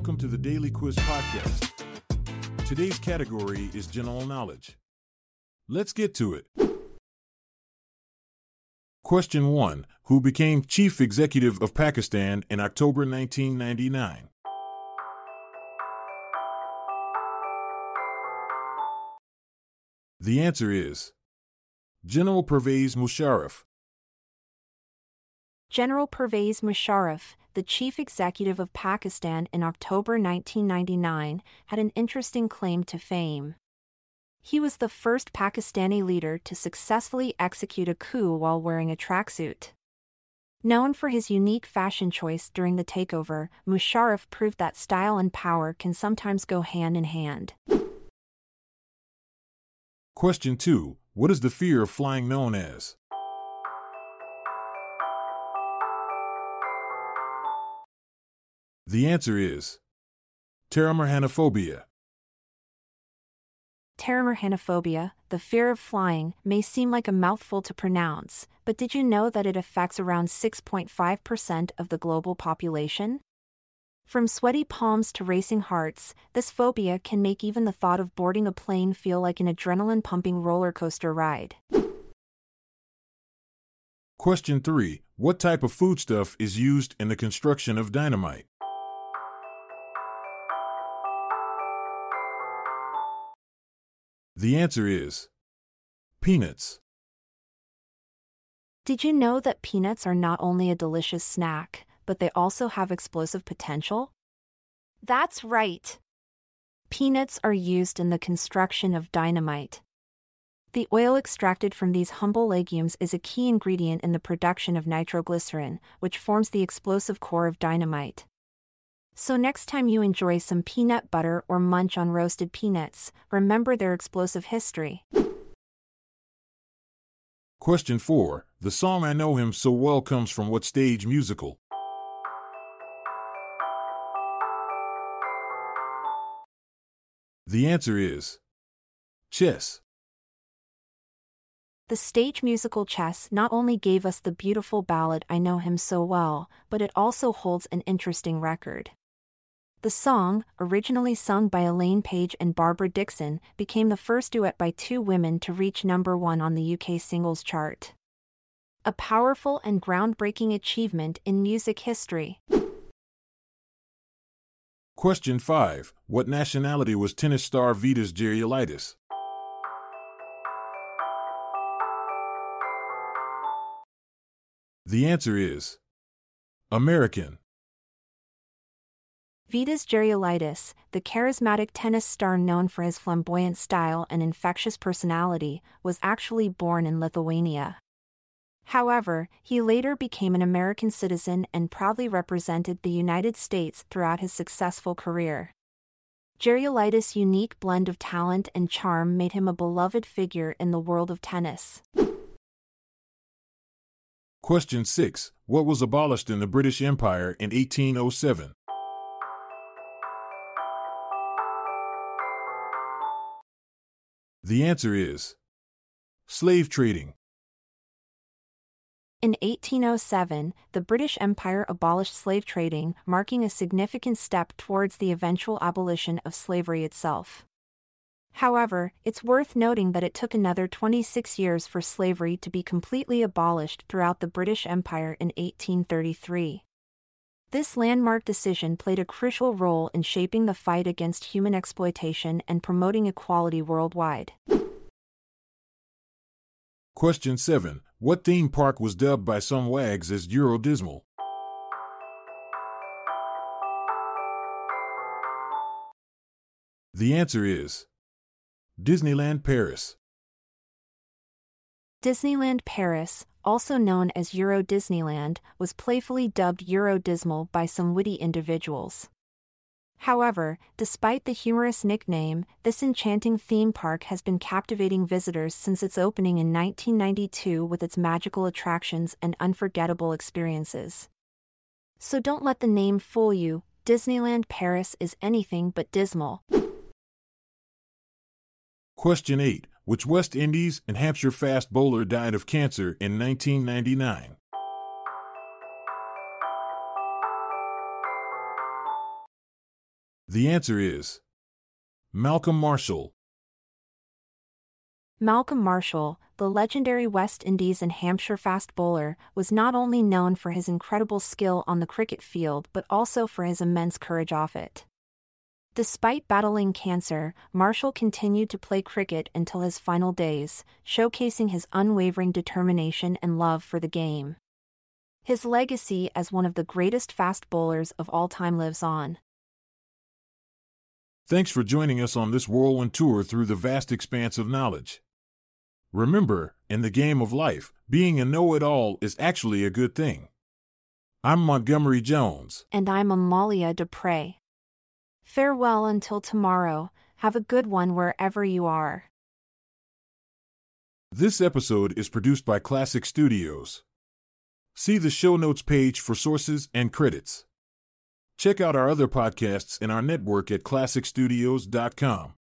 Welcome to the Daily Quiz Podcast. Today's category is general knowledge. Let's get to it. Question 1 Who became Chief Executive of Pakistan in October 1999? The answer is General Pervez Musharraf. General Pervez Musharraf, the chief executive of Pakistan in October 1999, had an interesting claim to fame. He was the first Pakistani leader to successfully execute a coup while wearing a tracksuit. Known for his unique fashion choice during the takeover, Musharraf proved that style and power can sometimes go hand in hand. Question 2 What is the fear of flying known as? The answer is pteromerhanophobia. Pteromerhanophobia, the fear of flying, may seem like a mouthful to pronounce, but did you know that it affects around 6.5% of the global population? From sweaty palms to racing hearts, this phobia can make even the thought of boarding a plane feel like an adrenaline pumping roller coaster ride. Question 3 What type of foodstuff is used in the construction of dynamite? The answer is peanuts. Did you know that peanuts are not only a delicious snack, but they also have explosive potential? That's right. Peanuts are used in the construction of dynamite. The oil extracted from these humble legumes is a key ingredient in the production of nitroglycerin, which forms the explosive core of dynamite. So, next time you enjoy some peanut butter or munch on roasted peanuts, remember their explosive history. Question 4 The song I Know Him So Well comes from what stage musical? The answer is Chess. The stage musical Chess not only gave us the beautiful ballad I Know Him So Well, but it also holds an interesting record. The song, originally sung by Elaine Paige and Barbara Dickson, became the first duet by two women to reach number one on the UK singles chart. A powerful and groundbreaking achievement in music history. Question 5 What nationality was tennis star Vitas Gerulaitis? The answer is American. Vitas Gerulaitis, the charismatic tennis star known for his flamboyant style and infectious personality, was actually born in Lithuania. However, he later became an American citizen and proudly represented the United States throughout his successful career. Gerulaitis' unique blend of talent and charm made him a beloved figure in the world of tennis. Question 6 What was abolished in the British Empire in 1807? The answer is slave trading. In 1807, the British Empire abolished slave trading, marking a significant step towards the eventual abolition of slavery itself. However, it's worth noting that it took another 26 years for slavery to be completely abolished throughout the British Empire in 1833. This landmark decision played a crucial role in shaping the fight against human exploitation and promoting equality worldwide. Question 7 What theme park was dubbed by some wags as Euro Dismal? The answer is Disneyland Paris. Disneyland Paris, also known as Euro Disneyland, was playfully dubbed Euro Dismal by some witty individuals. However, despite the humorous nickname, this enchanting theme park has been captivating visitors since its opening in 1992 with its magical attractions and unforgettable experiences. So don't let the name fool you, Disneyland Paris is anything but dismal. Question 8. Which West Indies and Hampshire fast bowler died of cancer in 1999? The answer is Malcolm Marshall. Malcolm Marshall, the legendary West Indies and Hampshire fast bowler, was not only known for his incredible skill on the cricket field but also for his immense courage off it. Despite battling cancer, Marshall continued to play cricket until his final days, showcasing his unwavering determination and love for the game. His legacy as one of the greatest fast bowlers of all time lives on. Thanks for joining us on this whirlwind tour through the vast expanse of knowledge. Remember, in the game of life, being a know it all is actually a good thing. I'm Montgomery Jones. And I'm Amalia Dupre. Farewell until tomorrow. Have a good one wherever you are. This episode is produced by Klassic Studios. See the show notes page for sources and credits. Check out our other podcasts in our network at klassicstudios.com.